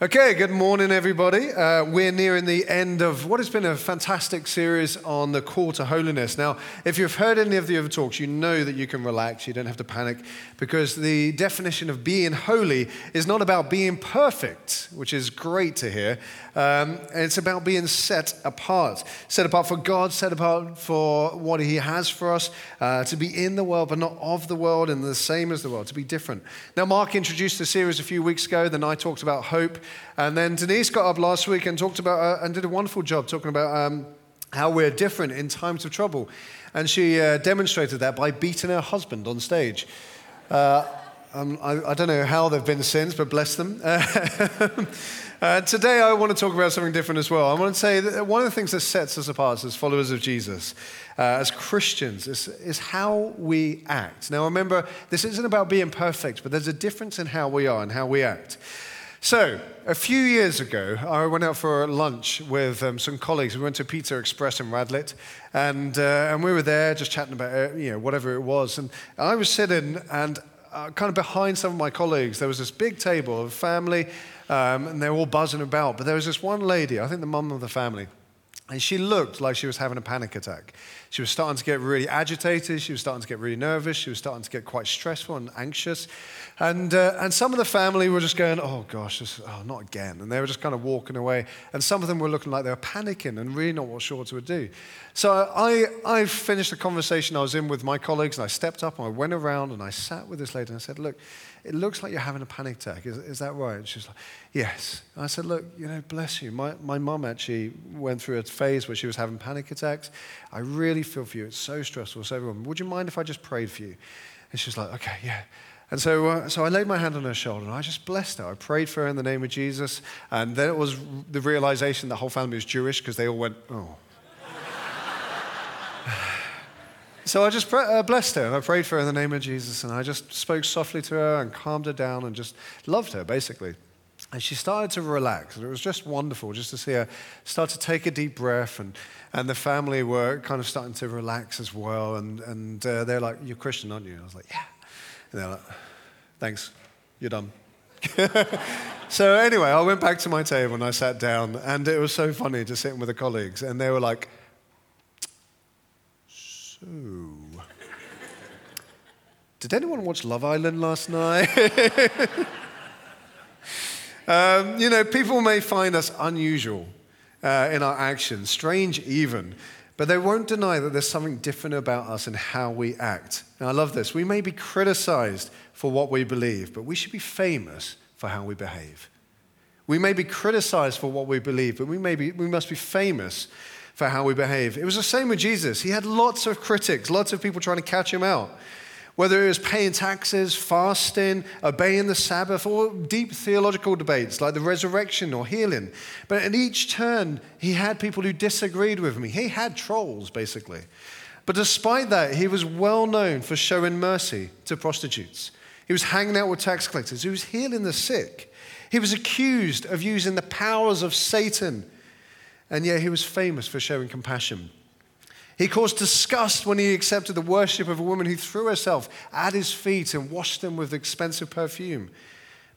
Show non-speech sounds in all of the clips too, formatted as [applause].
Okay, good morning, everybody. Uh, we're nearing the end of what has been a fantastic series on the call to holiness. Now, if you've heard any of the other talks, you know that you can relax, you don't have to panic, because the definition of being holy is not about being perfect, which is great to hear. Um, it's about being set apart. Set apart for God, set apart for what He has for us, uh, to be in the world, but not of the world and the same as the world, to be different. Now, Mark introduced the series a few weeks ago, then I talked about hope. And then Denise got up last week and talked about, uh, and did a wonderful job talking about um, how we're different in times of trouble. And she uh, demonstrated that by beating her husband on stage. Uh, um, I, I, don't know how they've been since, but bless them. [laughs] Uh, today, I want to talk about something different as well. I want to say that one of the things that sets us apart as followers of Jesus, uh, as Christians, is, is how we act. Now, remember, this isn't about being perfect, but there's a difference in how we are and how we act. So, a few years ago, I went out for lunch with um, some colleagues. We went to Pizza Express in Radlett, and, uh, and we were there just chatting about uh, you know, whatever it was. And I was sitting, and uh, kind of behind some of my colleagues, there was this big table of family um, and they were all buzzing about. But there was this one lady, I think the mum of the family, and she looked like she was having a panic attack. She was starting to get really agitated. She was starting to get really nervous. She was starting to get quite stressful and anxious. And, uh, and some of the family were just going, oh gosh, this, oh, not again. And they were just kind of walking away. And some of them were looking like they were panicking and really not what to do. So I, I finished the conversation I was in with my colleagues and I stepped up and I went around and I sat with this lady and I said, look, it looks like you're having a panic attack. Is, is that right? And she's like, Yes. And I said, Look, you know, bless you. My, my mum actually went through a phase where she was having panic attacks. I really feel for you. It's so stressful. So, everyone, would you mind if I just prayed for you? And she's like, Okay, yeah. And so, uh, so I laid my hand on her shoulder and I just blessed her. I prayed for her in the name of Jesus. And then it was the realization the whole family was Jewish because they all went, Oh. So I just uh, blessed her and I prayed for her in the name of Jesus and I just spoke softly to her and calmed her down and just loved her, basically. And she started to relax, and it was just wonderful just to see her start to take a deep breath. And, and the family were kind of starting to relax as well. And, and uh, they're like, You're Christian, aren't you? And I was like, Yeah. And they're like, Thanks, you're done. [laughs] so, anyway, I went back to my table and I sat down, and it was so funny just sitting with the colleagues. And they were like, so, did anyone watch Love Island last night? [laughs] um, you know, people may find us unusual uh, in our actions, strange even, but they won't deny that there's something different about us and how we act. Now, I love this. We may be criticized for what we believe, but we should be famous for how we behave. We may be criticized for what we believe, but we, may be, we must be famous for how we behave. It was the same with Jesus. He had lots of critics, lots of people trying to catch him out. Whether it was paying taxes, fasting, obeying the Sabbath, or deep theological debates like the resurrection or healing. But at each turn, he had people who disagreed with him. He had trolls, basically. But despite that, he was well known for showing mercy to prostitutes. He was hanging out with tax collectors. He was healing the sick. He was accused of using the powers of Satan and yet he was famous for showing compassion. He caused disgust when he accepted the worship of a woman who threw herself at his feet and washed them with expensive perfume.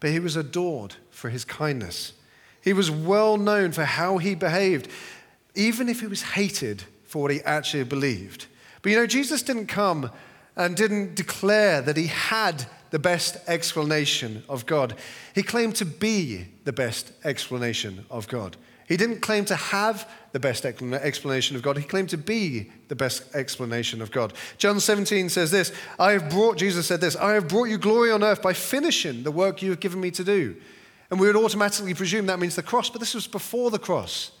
But he was adored for his kindness. He was well known for how he behaved, even if he was hated for what he actually believed. But you know, Jesus didn't come and didn't declare that he had the best explanation of God. He claimed to be the best explanation of God. He didn't claim to have the best explanation of God. He claimed to be the best explanation of God. John 17 says this I have brought, Jesus said this, I have brought you glory on earth by finishing the work you have given me to do. And we would automatically presume that means the cross, but this was before the cross.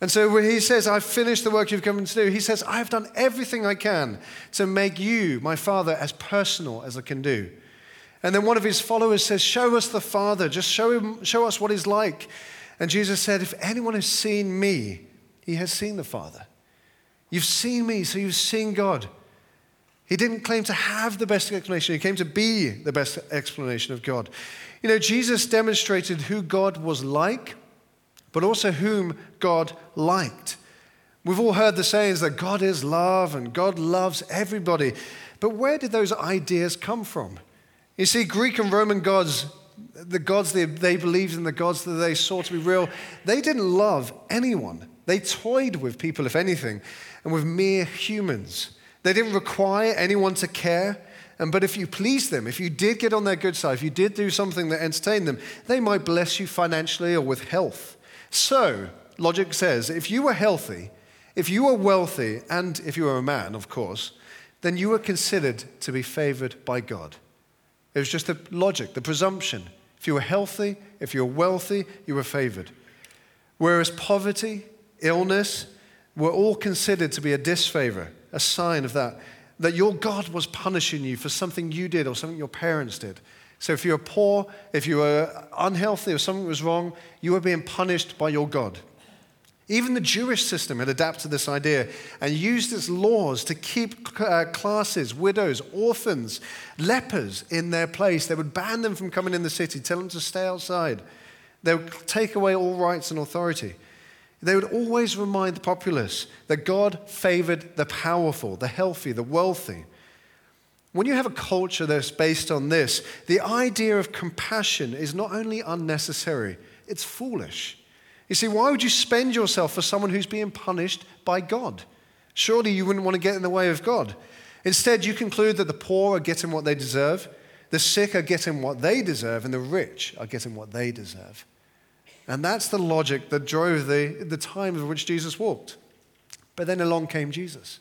And so when he says, I've finished the work you've given me to do, he says, I've done everything I can to make you, my Father, as personal as I can do. And then one of his followers says, Show us the Father, just show, him, show us what he's like. And Jesus said, If anyone has seen me, he has seen the Father. You've seen me, so you've seen God. He didn't claim to have the best explanation, he came to be the best explanation of God. You know, Jesus demonstrated who God was like, but also whom God liked. We've all heard the sayings that God is love and God loves everybody. But where did those ideas come from? You see, Greek and Roman gods the gods they, they believed in, the gods that they saw to be real, they didn't love anyone. They toyed with people, if anything, and with mere humans. They didn't require anyone to care. And, but if you pleased them, if you did get on their good side, if you did do something that entertained them, they might bless you financially or with health. So, logic says if you were healthy, if you were wealthy, and if you were a man, of course, then you were considered to be favored by God. It was just the logic, the presumption. If you were healthy, if you were wealthy, you were favored. Whereas poverty, illness, were all considered to be a disfavor, a sign of that, that your God was punishing you for something you did or something your parents did. So if you were poor, if you were unhealthy or something was wrong, you were being punished by your God. Even the Jewish system had adapted this idea and used its laws to keep uh, classes, widows, orphans, lepers in their place. They would ban them from coming in the city, tell them to stay outside. They would take away all rights and authority. They would always remind the populace that God favored the powerful, the healthy, the wealthy. When you have a culture that's based on this, the idea of compassion is not only unnecessary, it's foolish. You see, why would you spend yourself for someone who's being punished by God? Surely you wouldn't want to get in the way of God. Instead, you conclude that the poor are getting what they deserve, the sick are getting what they deserve, and the rich are getting what they deserve. And that's the logic that drove the, the time of which Jesus walked. But then along came Jesus.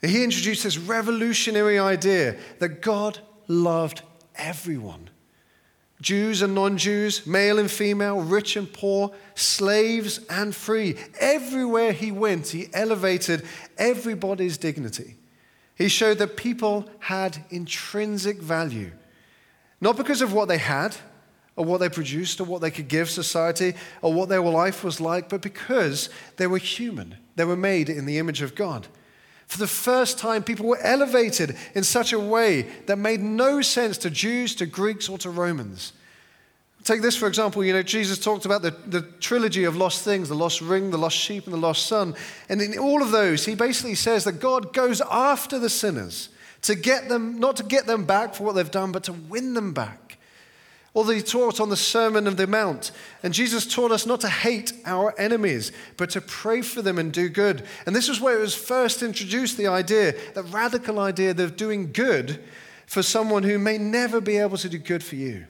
He introduced this revolutionary idea that God loved everyone. Jews and non Jews, male and female, rich and poor, slaves and free. Everywhere he went, he elevated everybody's dignity. He showed that people had intrinsic value, not because of what they had, or what they produced, or what they could give society, or what their life was like, but because they were human. They were made in the image of God. For the first time, people were elevated in such a way that made no sense to Jews, to Greeks, or to Romans. Take this, for example. You know, Jesus talked about the, the trilogy of lost things the lost ring, the lost sheep, and the lost son. And in all of those, he basically says that God goes after the sinners to get them, not to get them back for what they've done, but to win them back. Although he taught on the Sermon of the Mount. And Jesus taught us not to hate our enemies, but to pray for them and do good. And this was where it was first introduced the idea, the radical idea of doing good for someone who may never be able to do good for you.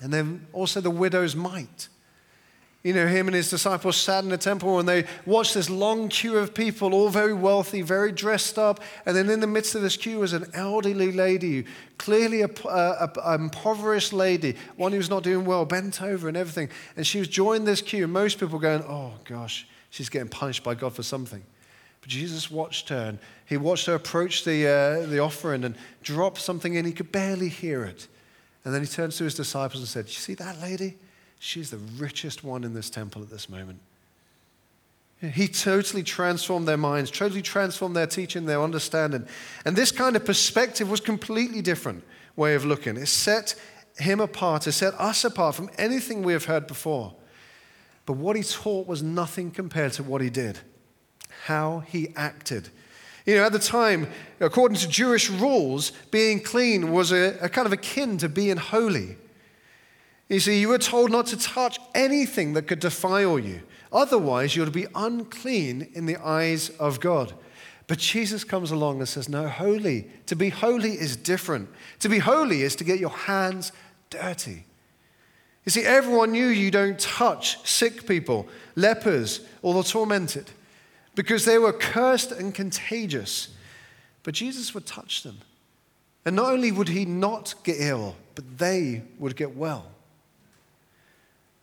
And then also the widow's mite you know, him and his disciples sat in the temple and they watched this long queue of people, all very wealthy, very dressed up. And then in the midst of this queue was an elderly lady, clearly a, a, a impoverished lady, one who was not doing well, bent over and everything. And she was joining this queue. Most people going, oh gosh, she's getting punished by God for something. But Jesus watched her and he watched her approach the, uh, the offering and drop something in. He could barely hear it. And then he turns to his disciples and said, You see that lady? She's the richest one in this temple at this moment. He totally transformed their minds, totally transformed their teaching, their understanding. And this kind of perspective was completely different way of looking. It set him apart, it set us apart from anything we have heard before. But what he taught was nothing compared to what he did, how he acted. You know, at the time, according to Jewish rules, being clean was a, a kind of akin to being holy. You see, you were told not to touch anything that could defile you. Otherwise, you'll be unclean in the eyes of God. But Jesus comes along and says, No, holy. To be holy is different. To be holy is to get your hands dirty. You see, everyone knew you don't touch sick people, lepers, or the tormented because they were cursed and contagious. But Jesus would touch them. And not only would he not get ill, but they would get well.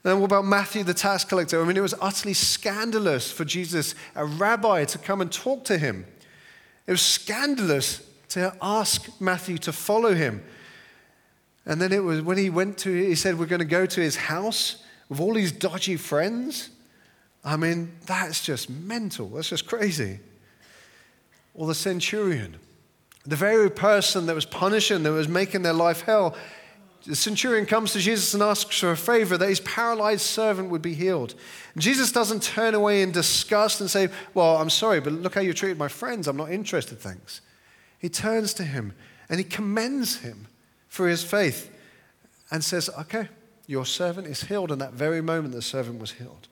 And what about Matthew, the tax collector? I mean, it was utterly scandalous for Jesus, a rabbi, to come and talk to him. It was scandalous to ask Matthew to follow him. And then it was when he went to, he said, We're going to go to his house with all these dodgy friends. I mean, that's just mental. That's just crazy. Or the centurion, the very person that was punishing, that was making their life hell, the centurion comes to Jesus and asks for a favor that his paralyzed servant would be healed. Jesus doesn't turn away in disgust and say, Well, I'm sorry, but look how you treated my friends. I'm not interested, thanks. He turns to him and he commends him for his faith. and says, Okay, your servant is healed. And that very moment, the servant was healed.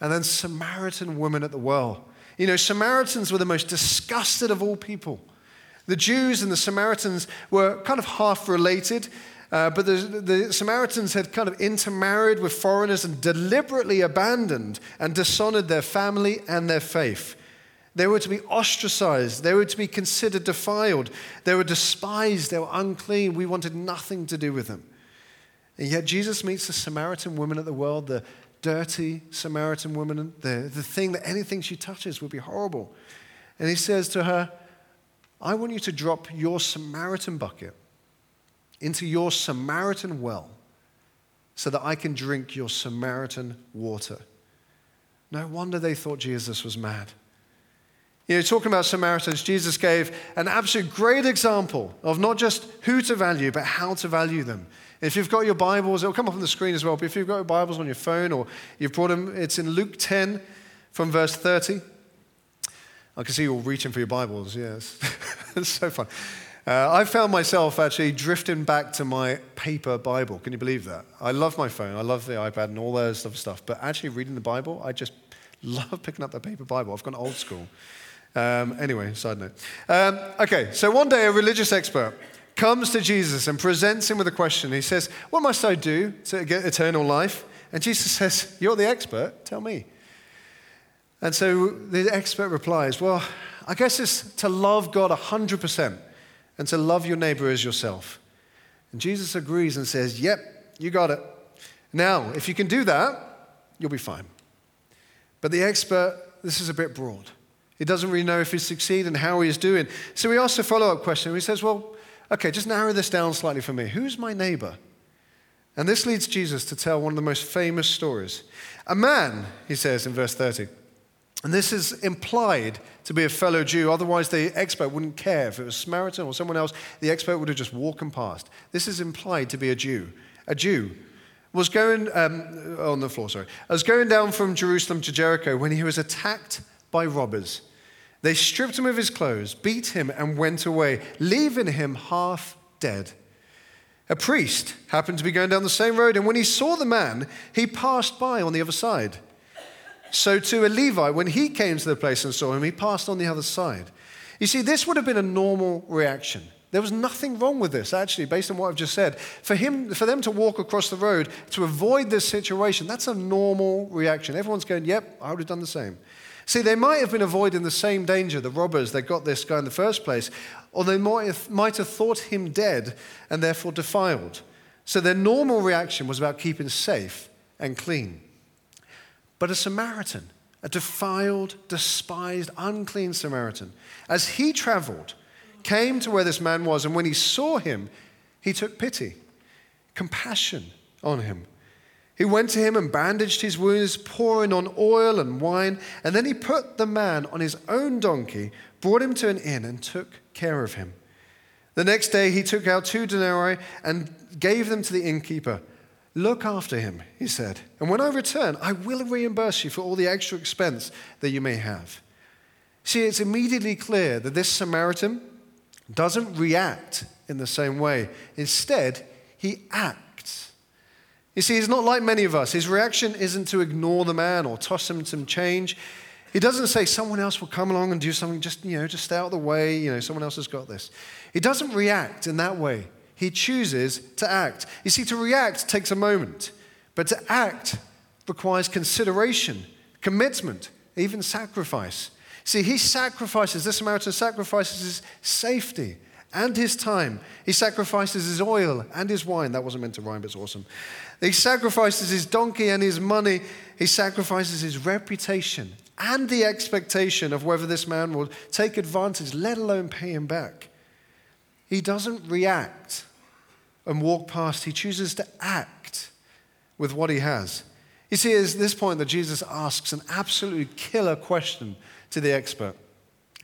And then Samaritan woman at the well. You know, Samaritans were the most disgusted of all people. The Jews and the Samaritans were kind of half related, uh, but the, the Samaritans had kind of intermarried with foreigners and deliberately abandoned and dishonored their family and their faith. They were to be ostracized. They were to be considered defiled. They were despised. They were unclean. We wanted nothing to do with them. And yet Jesus meets the Samaritan woman at the well, the dirty Samaritan woman, the, the thing that anything she touches would be horrible. And he says to her, I want you to drop your Samaritan bucket into your Samaritan well so that I can drink your Samaritan water. No wonder they thought Jesus was mad. You know, talking about Samaritans, Jesus gave an absolute great example of not just who to value, but how to value them. If you've got your Bibles, it'll come up on the screen as well, but if you've got your Bibles on your phone or you've brought them, it's in Luke 10 from verse 30. I can see you all reaching for your Bibles, yes. [laughs] it's so fun. Uh, I found myself actually drifting back to my paper Bible. Can you believe that? I love my phone, I love the iPad and all those stuff stuff, but actually reading the Bible, I just [laughs] love picking up that paper Bible. I've gone old school. Um, anyway, side note. Um, okay, so one day a religious expert comes to Jesus and presents him with a question. He says, What must I do to get eternal life? And Jesus says, You're the expert, tell me. And so the expert replies, Well, I guess it's to love God 100% and to love your neighbor as yourself. And Jesus agrees and says, Yep, you got it. Now, if you can do that, you'll be fine. But the expert, this is a bit broad. He doesn't really know if he's succeeding and how he is doing. So he asks a follow up question. He says, Well, okay, just narrow this down slightly for me. Who's my neighbor? And this leads Jesus to tell one of the most famous stories. A man, he says in verse 30, and this is implied to be a fellow Jew, otherwise, the expert wouldn't care. If it was Samaritan or someone else, the expert would have just walked past. This is implied to be a Jew. A Jew was going um, on the floor, sorry, was going down from Jerusalem to Jericho when he was attacked by robbers. They stripped him of his clothes, beat him, and went away, leaving him half dead. A priest happened to be going down the same road, and when he saw the man, he passed by on the other side. So, to a Levite, when he came to the place and saw him, he passed on the other side. You see, this would have been a normal reaction. There was nothing wrong with this, actually, based on what I've just said. For, him, for them to walk across the road to avoid this situation, that's a normal reaction. Everyone's going, Yep, I would have done the same. See, they might have been avoiding the same danger, the robbers that got this guy in the first place, or they might have, might have thought him dead and therefore defiled. So their normal reaction was about keeping safe and clean. But a Samaritan, a defiled, despised, unclean Samaritan, as he traveled, came to where this man was, and when he saw him, he took pity, compassion on him he went to him and bandaged his wounds, pouring on oil and wine. And then he put the man on his own donkey, brought him to an inn, and took care of him. The next day he took out two denarii and gave them to the innkeeper. Look after him, he said, and when I return, I will reimburse you for all the extra expense that you may have. See, it's immediately clear that this Samaritan doesn't react in the same way. Instead, he acts you see, he's not like many of us. His reaction isn't to ignore the man or toss him some change. He doesn't say someone else will come along and do something, just, you know, just stay out of the way, you know, someone else has got this. He doesn't react in that way. He chooses to act. You see, to react takes a moment, but to act requires consideration, commitment, even sacrifice. See, he sacrifices, this Samaritan sacrifices his safety and his time. He sacrifices his oil and his wine. That wasn't meant to rhyme, but it's awesome. He sacrifices his donkey and his money. He sacrifices his reputation and the expectation of whether this man will take advantage, let alone pay him back. He doesn't react and walk past, he chooses to act with what he has. You see, it's this point that Jesus asks an absolutely killer question to the expert.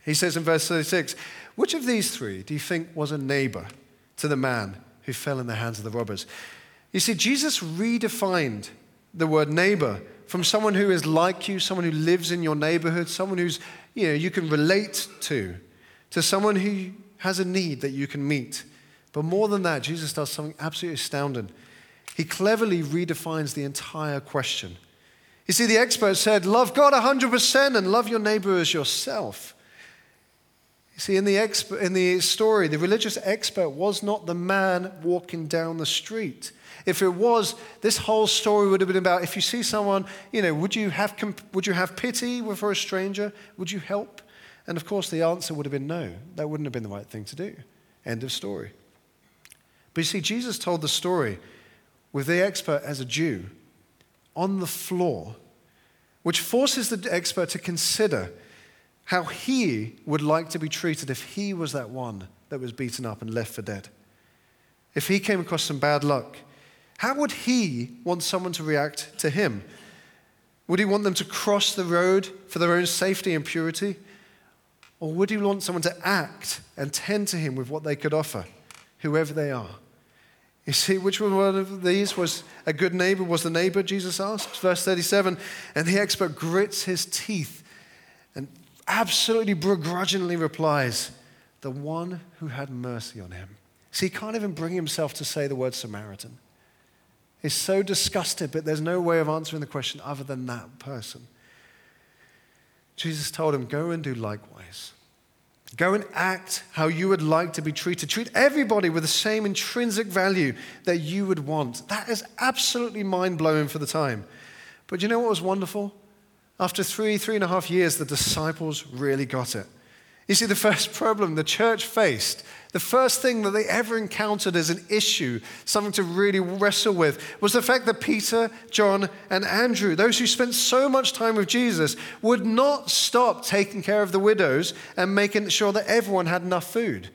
He says in verse 36 Which of these three do you think was a neighbor to the man who fell in the hands of the robbers? You see, Jesus redefined the word neighbor from someone who is like you, someone who lives in your neighborhood, someone who's, you know, you can relate to, to someone who has a need that you can meet, But more than that, Jesus does something absolutely astounding. He cleverly redefines the entire question. You see, the expert said, Love God 100% and love your neighbor as yourself. You see, in the, exp- in the story, the religious expert was not the man walking down the street. If it was, this whole story would have been about if you see someone, you know, would you have, comp- would you have pity for a stranger? Would you help? And of course, the answer would have been no. That wouldn't have been the right thing to do. End of story. But you see, Jesus told the story with the expert as a Jew on the floor, which forces the expert to consider how he would like to be treated if he was that one that was beaten up and left for dead. If he came across some bad luck, how would he want someone to react to him? Would he want them to cross the road for their own safety and purity? Or would he want someone to act and tend to him with what they could offer, whoever they are? You see, which one of these was a good neighbor? Was the neighbor, Jesus asked? Verse 37 And the expert grits his teeth and absolutely begrudgingly replies, The one who had mercy on him. See, he can't even bring himself to say the word Samaritan. He's so disgusted, but there's no way of answering the question other than that person. Jesus told him, Go and do likewise. Go and act how you would like to be treated. Treat everybody with the same intrinsic value that you would want. That is absolutely mind blowing for the time. But you know what was wonderful? After three, three and a half years, the disciples really got it. You see, the first problem the church faced, the first thing that they ever encountered as an issue, something to really wrestle with, was the fact that Peter, John, and Andrew, those who spent so much time with Jesus, would not stop taking care of the widows and making sure that everyone had enough food.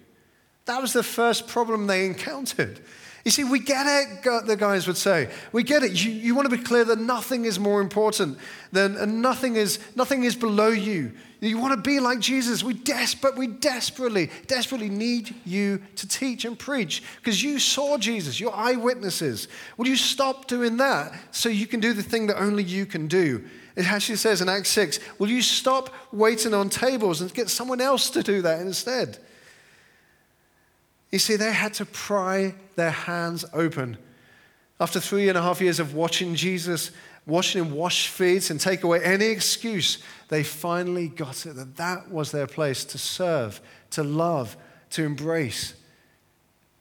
That was the first problem they encountered. You see, we get it, the guys would say. We get it. You, you want to be clear that nothing is more important than, and nothing is, nothing is below you. You want to be like Jesus. We, desperate, we desperately, desperately need you to teach and preach because you saw Jesus. You're eyewitnesses. Will you stop doing that so you can do the thing that only you can do? It actually says in Acts 6, will you stop waiting on tables and get someone else to do that instead? You see, they had to pry their hands open. After three and a half years of watching Jesus, watching him wash feet and take away any excuse, they finally got it that that was their place to serve, to love, to embrace,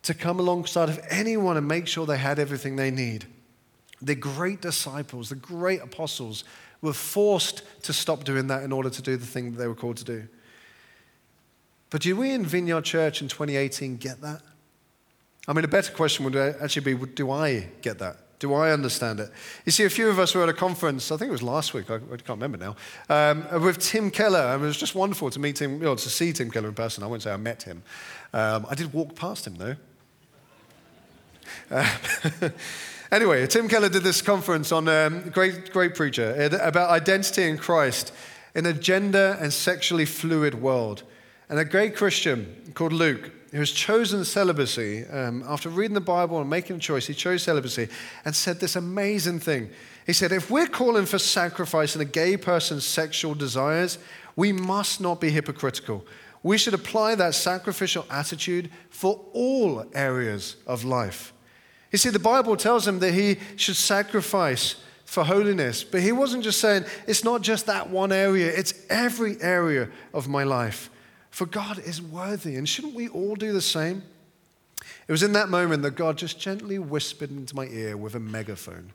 to come alongside of anyone and make sure they had everything they need. The great disciples, the great apostles, were forced to stop doing that in order to do the thing that they were called to do. But do we in Vineyard Church in 2018 get that? I mean, a better question would actually be do I get that? Do I understand it? You see, a few of us were at a conference, I think it was last week, I, I can't remember now, um, with Tim Keller. And it was just wonderful to meet him, you know, to see Tim Keller in person. I won't say I met him. Um, I did walk past him, though. Uh, [laughs] anyway, Tim Keller did this conference on um, great, great preacher about identity in Christ in a gender and sexually fluid world. And a great Christian called Luke, who has chosen celibacy, um, after reading the Bible and making a choice, he chose celibacy and said this amazing thing. He said, If we're calling for sacrifice in a gay person's sexual desires, we must not be hypocritical. We should apply that sacrificial attitude for all areas of life. You see, the Bible tells him that he should sacrifice for holiness, but he wasn't just saying, it's not just that one area, it's every area of my life. For God is worthy, and shouldn't we all do the same? It was in that moment that God just gently whispered into my ear with a megaphone.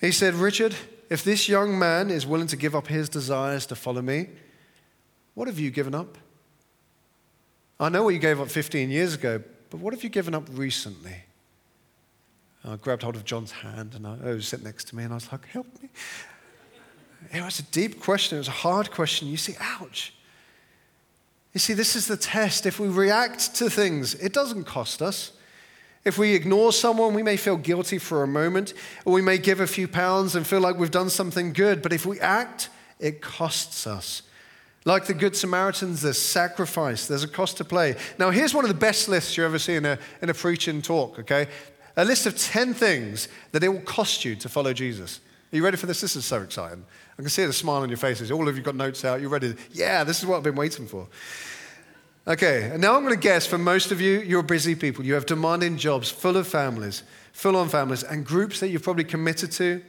He said, Richard, if this young man is willing to give up his desires to follow me, what have you given up? I know what you gave up 15 years ago, but what have you given up recently? I grabbed hold of John's hand and I, oh, was sitting next to me and I was like, help me. It was a deep question. It was a hard question. You see, ouch. You see, this is the test. If we react to things, it doesn't cost us. If we ignore someone, we may feel guilty for a moment, or we may give a few pounds and feel like we've done something good. But if we act, it costs us. Like the Good Samaritans, there's sacrifice, there's a cost to play. Now, here's one of the best lists you ever see in a, in a preaching talk, okay? A list of 10 things that it will cost you to follow Jesus. Are you ready for this? This is so exciting. I can see the smile on your faces. All of you got notes out. You're ready. Yeah, this is what I've been waiting for. Okay, and now I'm going to guess for most of you, you're busy people. You have demanding jobs, full of families, full on families, and groups that you've probably committed to.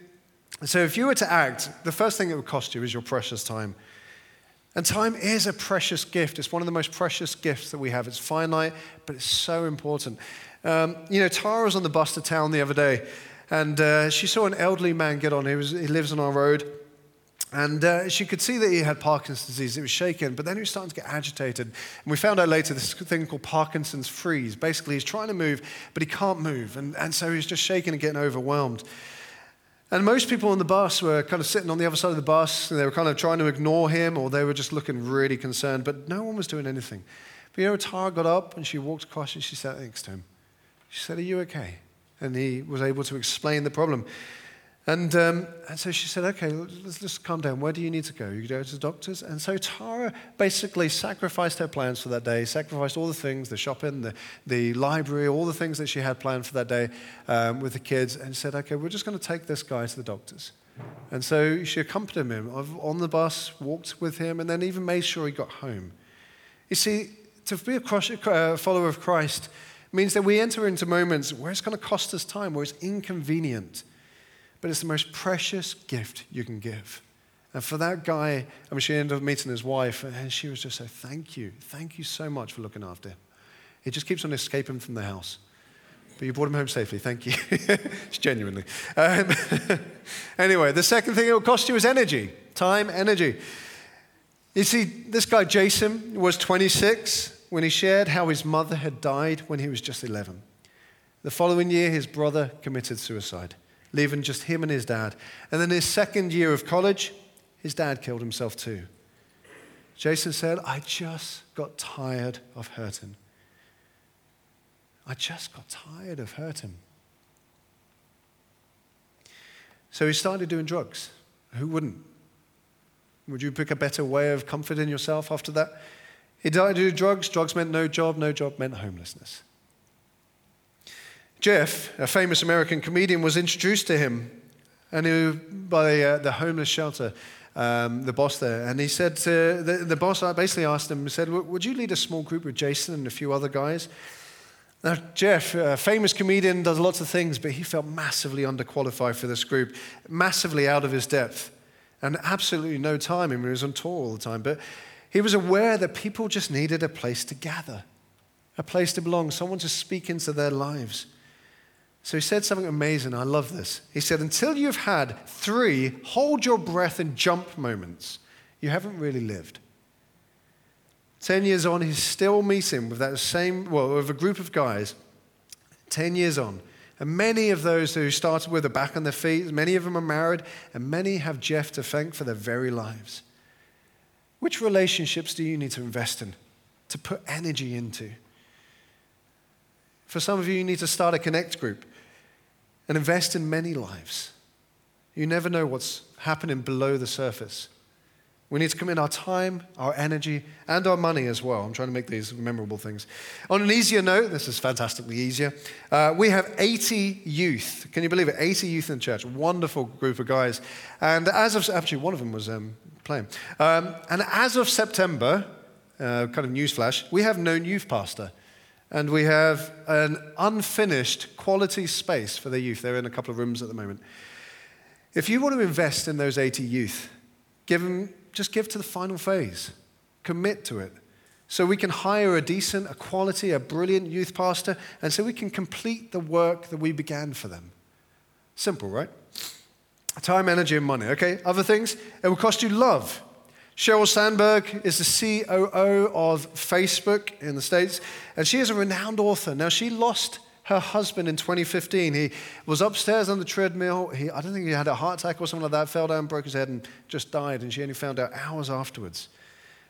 So if you were to act, the first thing it would cost you is your precious time. And time is a precious gift. It's one of the most precious gifts that we have. It's finite, but it's so important. Um, you know, Tara was on the bus to town the other day, and uh, she saw an elderly man get on. He, was, he lives on our road. And uh, she could see that he had Parkinson's disease. It was shaken, but then he was starting to get agitated. And we found out later this thing called Parkinson's freeze. Basically, he's trying to move, but he can't move. And, and so he's just shaking and getting overwhelmed. And most people on the bus were kind of sitting on the other side of the bus, and they were kind of trying to ignore him, or they were just looking really concerned, but no one was doing anything. But you know, Tara got up and she walked across and she sat next to him. She said, Are you okay? And he was able to explain the problem. And, um, and so she said, okay, let's just calm down. Where do you need to go? You go to the doctors? And so Tara basically sacrificed her plans for that day, sacrificed all the things, the shopping, the, the library, all the things that she had planned for that day um, with the kids, and said, okay, we're just going to take this guy to the doctors. And so she accompanied him on the bus, walked with him, and then even made sure he got home. You see, to be a follower of Christ means that we enter into moments where it's going to cost us time, where it's inconvenient but it's the most precious gift you can give. And for that guy, I mean, she ended up meeting his wife, and she was just so, thank you. Thank you so much for looking after him. He just keeps on escaping from the house. But you brought him home safely. Thank you. [laughs] it's genuinely. Um, [laughs] anyway, the second thing it will cost you is energy time, energy. You see, this guy, Jason, was 26 when he shared how his mother had died when he was just 11. The following year, his brother committed suicide leaving just him and his dad. And then his second year of college, his dad killed himself too. Jason said, I just got tired of hurting. I just got tired of hurting. So he started doing drugs. Who wouldn't? Would you pick a better way of comforting yourself after that? He started to do drugs. Drugs meant no job. No job meant homelessness. Jeff, a famous American comedian, was introduced to him and who, by uh, the homeless shelter, um, the boss there. And he said, to, the, the boss basically asked him, he said, Would you lead a small group with Jason and a few other guys? Now, Jeff, a famous comedian, does lots of things, but he felt massively underqualified for this group, massively out of his depth, and absolutely no time. I mean, he was on tour all the time. But he was aware that people just needed a place to gather, a place to belong, someone to speak into their lives. So he said something amazing. I love this. He said, Until you've had three hold your breath and jump moments, you haven't really lived. Ten years on, he's still meeting with that same, well, with a group of guys. Ten years on. And many of those who started with are back on their feet. Many of them are married, and many have Jeff to thank for their very lives. Which relationships do you need to invest in, to put energy into? For some of you, you need to start a connect group and invest in many lives. You never know what's happening below the surface. We need to commit our time, our energy, and our money as well. I'm trying to make these memorable things. On an easier note, this is fantastically easier. Uh, we have 80 youth. Can you believe it? 80 youth in church. Wonderful group of guys. And as of, actually, one of them was um, playing. Um, and as of September, uh, kind of newsflash, we have no youth pastor. And we have an unfinished quality space for the youth. They're in a couple of rooms at the moment. If you want to invest in those 80 youth, give them, just give to the final phase. Commit to it. So we can hire a decent, a quality, a brilliant youth pastor, and so we can complete the work that we began for them. Simple, right? Time, energy, and money. Okay, other things? It will cost you love. Sheryl Sandberg is the COO of Facebook in the States, and she is a renowned author. Now, she lost her husband in 2015. He was upstairs on the treadmill. He, I don't think he had a heart attack or something like that, fell down, broke his head, and just died. And she only found out hours afterwards.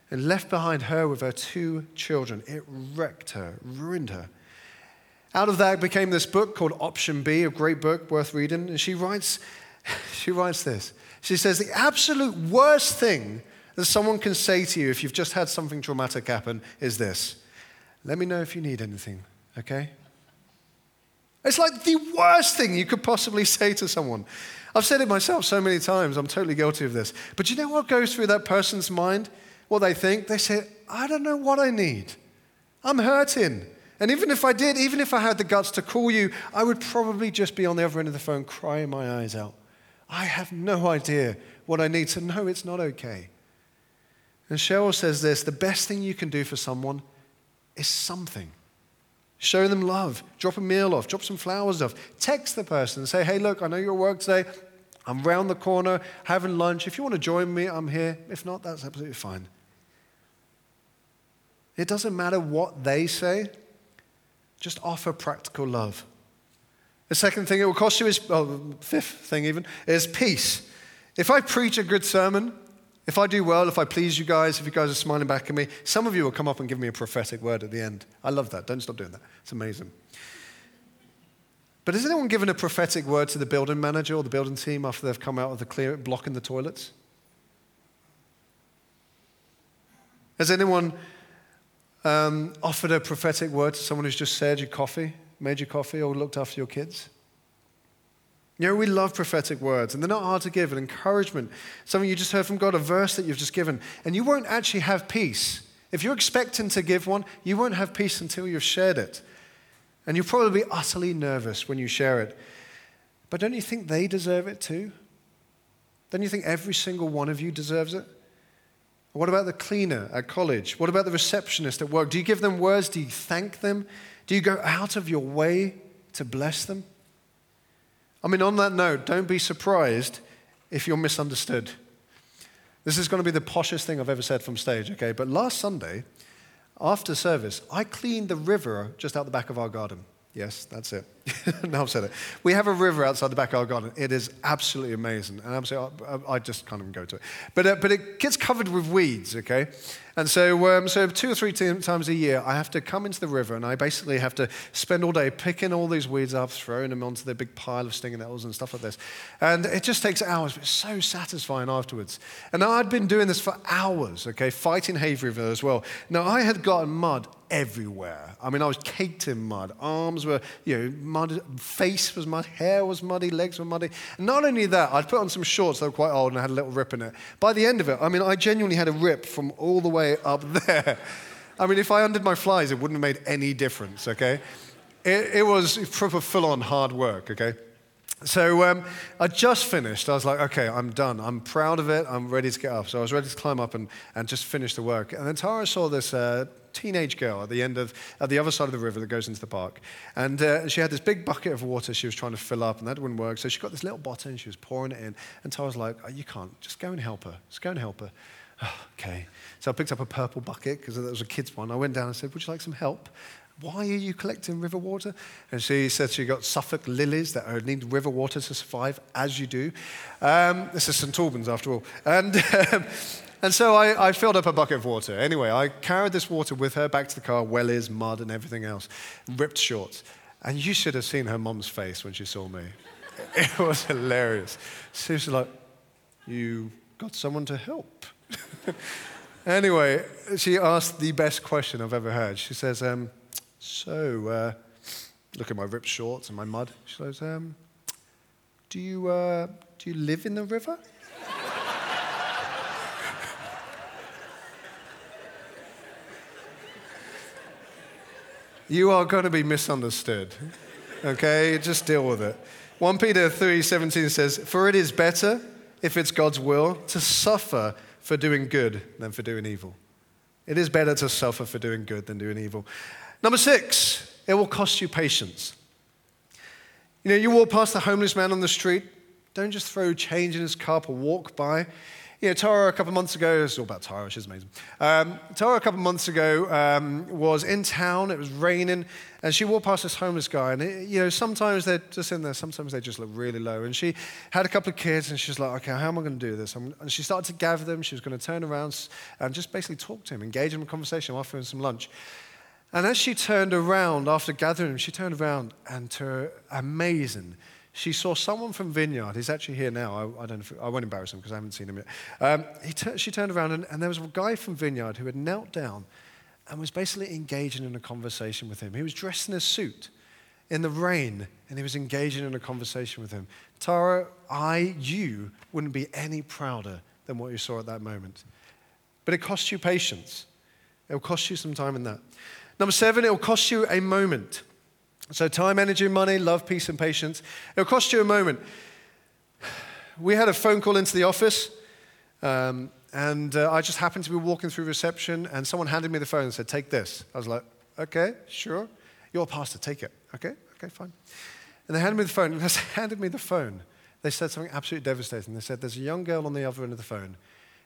And left behind her with her two children. It wrecked her, ruined her. Out of that became this book called Option B, a great book worth reading. And she writes, [laughs] she writes this. She says, The absolute worst thing that someone can say to you if you've just had something traumatic happen is this let me know if you need anything, okay? It's like the worst thing you could possibly [laughs] say to someone. I've said it myself so many times, I'm totally guilty of this. But you know what goes through that person's mind? What they think? They say, I don't know what I need. I'm hurting. And even if I did, even if I had the guts to call you, I would probably just be on the other end of the phone crying my eyes out. I have no idea what I need to know it's not okay. And Sheryl says this the best thing you can do for someone is something. Show them love. Drop a meal off. Drop some flowers off. Text the person and say, hey, look, I know you're at work today. I'm round the corner having lunch. If you want to join me, I'm here. If not, that's absolutely fine. It doesn't matter what they say, just offer practical love. The second thing it will cost you is, oh, fifth thing even, is peace. If I preach a good sermon, if I do well, if I please you guys, if you guys are smiling back at me, some of you will come up and give me a prophetic word at the end. I love that. Don't stop doing that. It's amazing. But has anyone given a prophetic word to the building manager or the building team after they've come out of the clear blocking the toilets? Has anyone um, offered a prophetic word to someone who's just served you coffee, made you coffee, or looked after your kids? You know, we love prophetic words, and they're not hard to give an encouragement, something you just heard from God, a verse that you've just given, and you won't actually have peace. If you're expecting to give one, you won't have peace until you've shared it. And you'll probably be utterly nervous when you share it. But don't you think they deserve it too? Don't you think every single one of you deserves it? What about the cleaner at college? What about the receptionist at work? Do you give them words? Do you thank them? Do you go out of your way to bless them? I mean, on that note, don't be surprised if you're misunderstood. This is going to be the poshest thing I've ever said from stage, okay? But last Sunday, after service, I cleaned the river just out the back of our garden. Yes, that's it. [laughs] now I've said it. We have a river outside the back of our garden. It is absolutely amazing. And I'm I, I just can't even go to it. But, uh, but it gets covered with weeds, okay? And so, um, so two or three times a year, I have to come into the river and I basically have to spend all day picking all these weeds up, throwing them onto the big pile of stinging nettles and stuff like this. And it just takes hours, but it's so satisfying afterwards. And now I'd been doing this for hours, okay, fighting hay fever as well. Now I had gotten mud everywhere. I mean, I was caked in mud. Arms were, you know, mud, face was mud, hair was muddy, legs were muddy. Not only that, I'd put on some shorts that were quite old and I had a little rip in it. By the end of it, I mean, I genuinely had a rip from all the way up [laughs] there. I mean, if I undid my flies, it wouldn't have made any difference, okay? It, it was proper full on hard work, okay? So um, I just finished. I was like, okay, I'm done. I'm proud of it. I'm ready to get up. So I was ready to climb up and, and just finish the work. And then Tara saw this uh, teenage girl at the end of, at the other side of the river that goes into the park. And uh, she had this big bucket of water she was trying to fill up, and that wouldn't work. So she got this little bottle and she was pouring it in. And Tara was like, oh, you can't. Just go and help her. Just go and help her. [sighs] Okay. So I picked up a purple bucket because that was a kid's one. I went down and said, would you like some help? Why are you collecting river water? And she said she got Suffolk lilies that need river water to survive, as you do. Um, this is St. Albans, after all. And, [laughs] um, and so I, I, filled up a bucket of water. Anyway, I carried this water with her back to the car, wellies, mud, and everything else, ripped shorts. And you should have seen her mom's face when she saw me. [laughs] It was hilarious. She was like, You got someone to help. [laughs] anyway, she asked the best question I've ever heard. She says, um, so, uh, look at my ripped shorts and my mud. She goes, um, do, you, uh, do you live in the river? you are going to be misunderstood. Okay, just deal with it. 1 Peter 3:17 says, "For it is better if it's God's will to suffer for doing good than for doing evil." It is better to suffer for doing good than doing evil. Number six, it will cost you patience. You know, you walk past the homeless man on the street, don't just throw change in his cup or walk by. You know, Tara a couple months ago, it's all about Tara, she's amazing. Um, Tara a couple months ago um, was in town, it was raining, and she walked past this homeless guy. And, it, you know, sometimes they're just in there, sometimes they just look really low. And she had a couple of kids, and she's like, okay, how am I going to do this? and she started to gather them. She was going to turn around and just basically talk to him, engage him in a conversation, offer him some lunch. And as she turned around after gathering him, she turned around and to her amazing, she saw someone from Vineyard. He's actually here now. I, I don't know if, I won't embarrass him because I haven't seen him yet. Um, t- she turned around and, and there was a guy from Vineyard who had knelt down and was basically engaging in a conversation with him. He was dressed in a suit in the rain and he was engaging in a conversation with him. Tara, I, you wouldn't be any prouder than what you saw at that moment. But it cost you patience. It will cost you some time in that. Number seven, it'll cost you a moment. So, time, energy, money, love, peace, and patience. It'll cost you a moment. We had a phone call into the office, um, and uh, I just happened to be walking through reception, and someone handed me the phone and said, Take this. I was like, Okay, sure. You're a pastor, take it. Okay, okay, fine. And they handed me the phone, and as [laughs] they handed me the phone, they said something absolutely devastating. They said, There's a young girl on the other end of the phone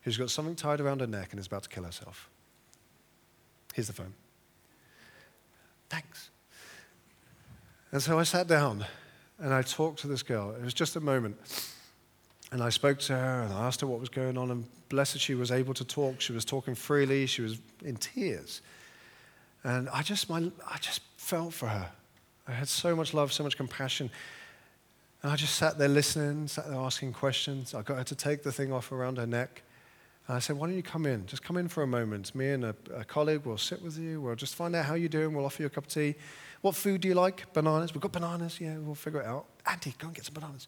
who's got something tied around her neck and is about to kill herself. Here's the phone. Thanks. And so I sat down and I talked to this girl. It was just a moment. And I spoke to her and I asked her what was going on. And blessed, she was able to talk. She was talking freely. She was in tears. And I just, my, I just felt for her. I had so much love, so much compassion. And I just sat there listening, sat there asking questions. I got her to take the thing off around her neck. And I said, Why don't you come in? Just come in for a moment. Me and a, a, colleague will sit with you. We'll just find out how you're doing. We'll offer you a cup of tea. What food do you like? Bananas. We've got bananas. Yeah, we'll figure it out. Andy, go and get some bananas.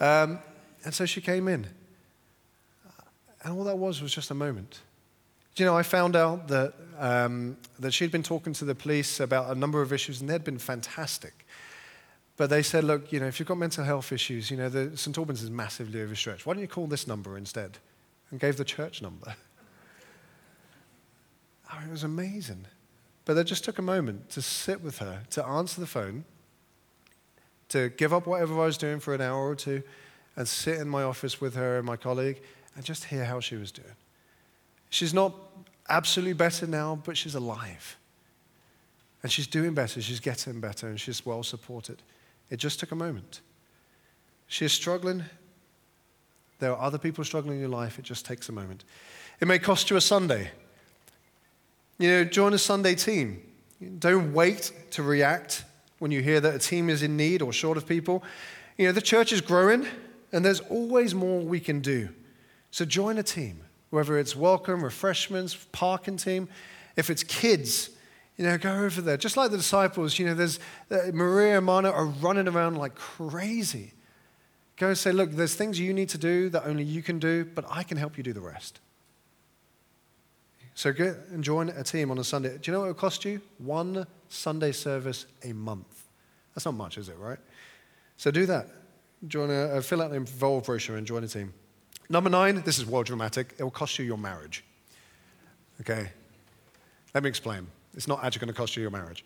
Um, and so she came in. And all that was was just a moment. Do you know, I found out that, um, that she'd been talking to the police about a number of issues, and they'd been fantastic. But they said, look, you know, if you've got mental health issues, you know, the, St. Albans is massively overstretched. Why don't you call this number instead? And gave the church number. [laughs] Oh, it was amazing. But it just took a moment to sit with her, to answer the phone, to give up whatever I was doing for an hour or two, and sit in my office with her and my colleague and just hear how she was doing. She's not absolutely better now, but she's alive. And she's doing better, she's getting better, and she's well supported. It just took a moment. She is struggling, there are other people struggling in your life. It just takes a moment. It may cost you a Sunday. You know, join a Sunday team. Don't wait to react when you hear that a team is in need or short of people. You know, the church is growing and there's always more we can do. So join a team, whether it's welcome, refreshments, parking team. If it's kids, you know, go over there. Just like the disciples, you know, there's uh, Maria and Mana are running around like crazy. Go and say, look, there's things you need to do that only you can do, but I can help you do the rest. So get and join a team on a Sunday. Do you know what it will cost you? One Sunday service a month. That's not much, is it, right? So do that. Join a, fill out the involved brochure and join a team. Number nine, this is well dramatic. It will cost you your marriage. Okay? Let me explain. It's not actually going to cost you your marriage.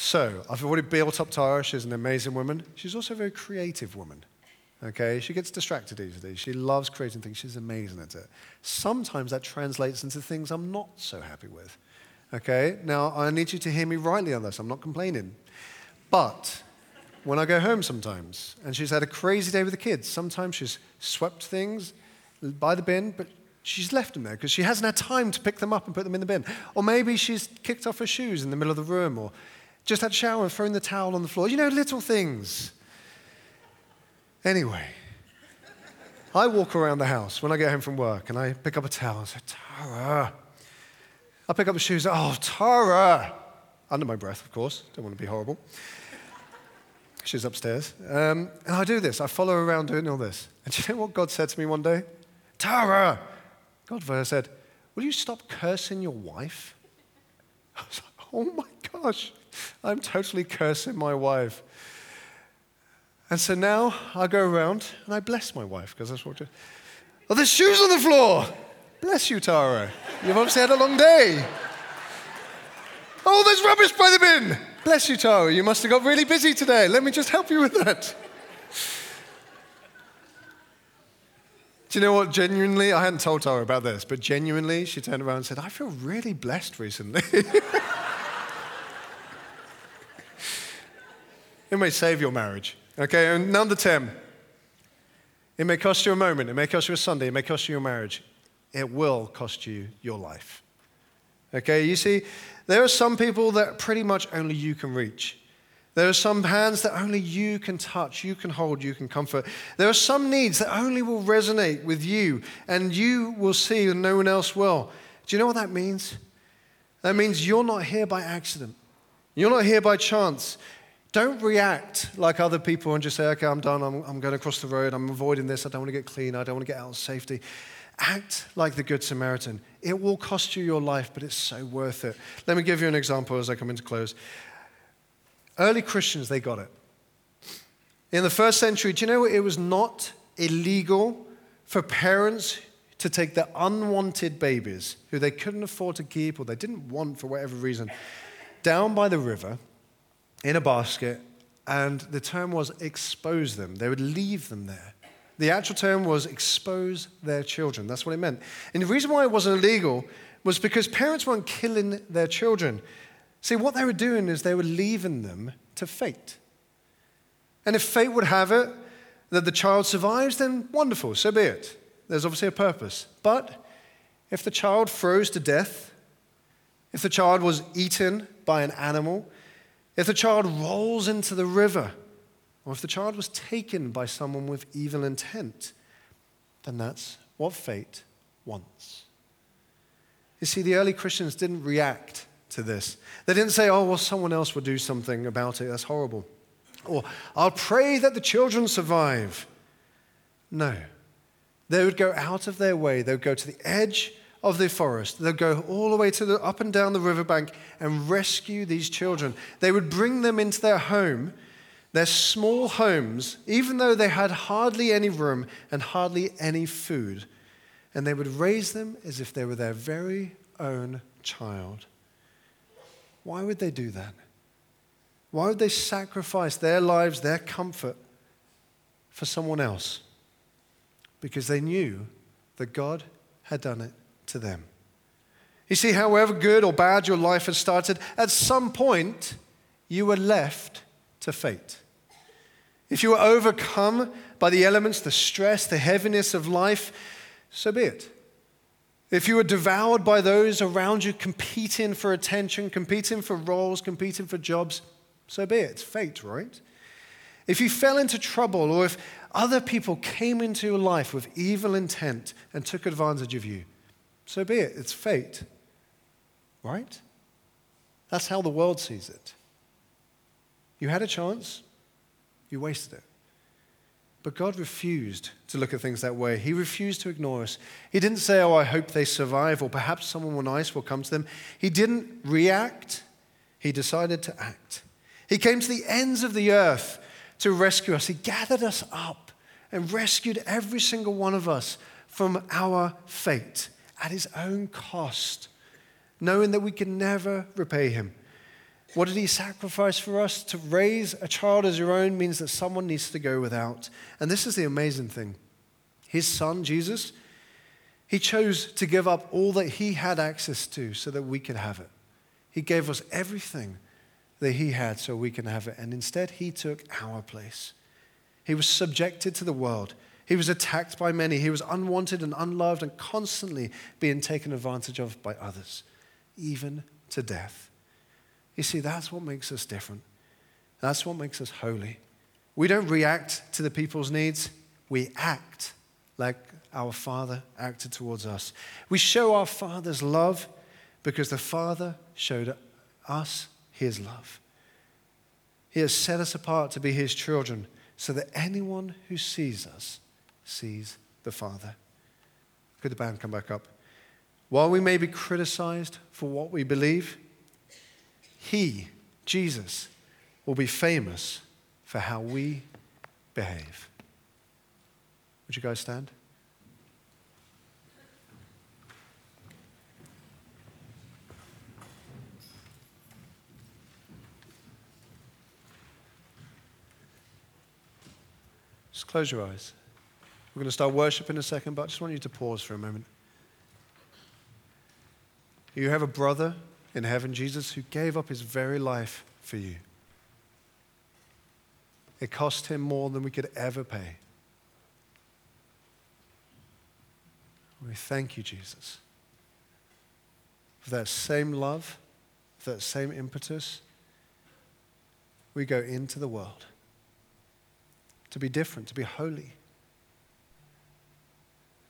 So, I've already built up Tara. She's an amazing woman. She's also a very creative woman. Okay, she gets distracted easily. She loves creating things. She's amazing at it. Sometimes that translates into things I'm not so happy with. Okay, now I need you to hear me rightly on this. I'm not complaining. But when I go home sometimes and she's had a crazy day with the kids, sometimes she's swept things by the bin, but she's left them there because she hasn't had time to pick them up and put them in the bin. Or maybe she's kicked off her shoes in the middle of the room or just had a shower and thrown the towel on the floor. You know, little things. Anyway, I walk around the house when I get home from work and I pick up a towel and say, Tara. I pick up the shoes, oh, Tara. Under my breath, of course. Don't want to be horrible. She's upstairs. Um, and I do this. I follow her around doing all this. And [laughs] do you know what God said to me one day? Tara! God said, Will you stop cursing your wife? [laughs] I was like, Oh my gosh. I'm totally cursing my wife. And so now I go around and I bless my wife because that's what. Oh, there's shoes on the floor. Bless you, Tara. You've obviously had a long day. Oh, there's rubbish by the bin. Bless you, Tara. You must have got really busy today. Let me just help you with that. Do you know what? Genuinely, I hadn't told Tara about this, but genuinely, she turned around and said, I feel really blessed recently. [laughs] It may save your marriage. Okay, and number 10. It may cost you a moment, it may cost you a Sunday, it may cost you your marriage. It will cost you your life. Okay, you see, there are some people that pretty much only you can reach. There are some hands that only you can touch, you can hold, you can comfort. There are some needs that only will resonate with you and you will see and no one else will. Do you know what that means? That means you're not here by accident. You're not here by chance. Don't react like other people and just say, okay, I'm done. I'm, I'm going across the road. I'm avoiding this. I don't want to get clean. I don't want to get out of safety. Act like the Good Samaritan. It will cost you your life, but it's so worth it. Let me give you an example as I come into close. Early Christians, they got it. In the first century, do you know it was not illegal for parents to take their unwanted babies, who they couldn't afford to keep or they didn't want for whatever reason, down by the river in a basket, and the term was expose them. They would leave them there. The actual term was expose their children. That's what it meant. And the reason why it wasn't illegal was because parents weren't killing their children. See, what they were doing is they were leaving them to fate. And if fate would have it that the child survives, then wonderful, so be it. There's obviously a purpose. But if the child froze to death, if the child was eaten by an animal, if the child rolls into the river, or if the child was taken by someone with evil intent, then that's what fate wants. You see, the early Christians didn't react to this. They didn't say, oh, well, someone else will do something about it. That's horrible. Or, I'll pray that the children survive. No. They would go out of their way. They would go to the edge of the forest. They'd go all the way to the up and down the riverbank and rescue these children. They would bring them into their home their small homes, even though they had hardly any room and hardly any food, and they would raise them as if they were their very own child. Why would they do that? Why would they sacrifice their lives, their comfort for someone else? Because they knew that God had done it to them. You see, however good or bad your life has started, at some point you were left to fate. If you were overcome by the elements, the stress, the heaviness of life, so be it. If you were devoured by those around you competing for attention, competing for roles, competing for jobs, so be it. Fate, right? If you fell into trouble or if other people came into your life with evil intent and took advantage of you, so be it. It's fate, right? That's how the world sees it. You had a chance, you wasted it. But God refused to look at things that way. He refused to ignore us. He didn't say, Oh, I hope they survive, or perhaps someone nice will come to them. He didn't react, he decided to act. He came to the ends of the earth to rescue us. He gathered us up and rescued every single one of us from our fate at his own cost, knowing that we can never repay him. What did he sacrifice for us? To raise a child as your own means that someone needs to go without. And this is the amazing thing. His son, Jesus, he chose to give up all that he had access to so that we could have it. He gave us everything that he had so we can have it. And instead, he took our place. He was subjected to the world. He was attacked by many. He was unwanted and unloved and constantly being taken advantage of by others, even to death. You see, that's what makes us different. That's what makes us holy. We don't react to the people's needs, we act like our Father acted towards us. We show our Father's love because the Father showed us his love. He has set us apart to be his children so that anyone who sees us sees the Father. Could the band come back up? While we may be criticized for what we believe, he, Jesus, will be famous for how we behave. Would you guys stand? Just close your eyes. We're going to start worship in a second, but I just want you to pause for a moment. You have a brother in heaven, Jesus, who gave up his very life for you. It cost him more than we could ever pay. We thank you, Jesus, for that same love, for that same impetus. We go into the world to be different, to be holy,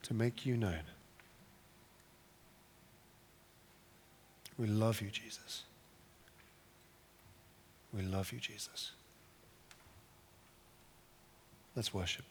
to make you known. We love you, Jesus. We love you, Jesus. Let's worship.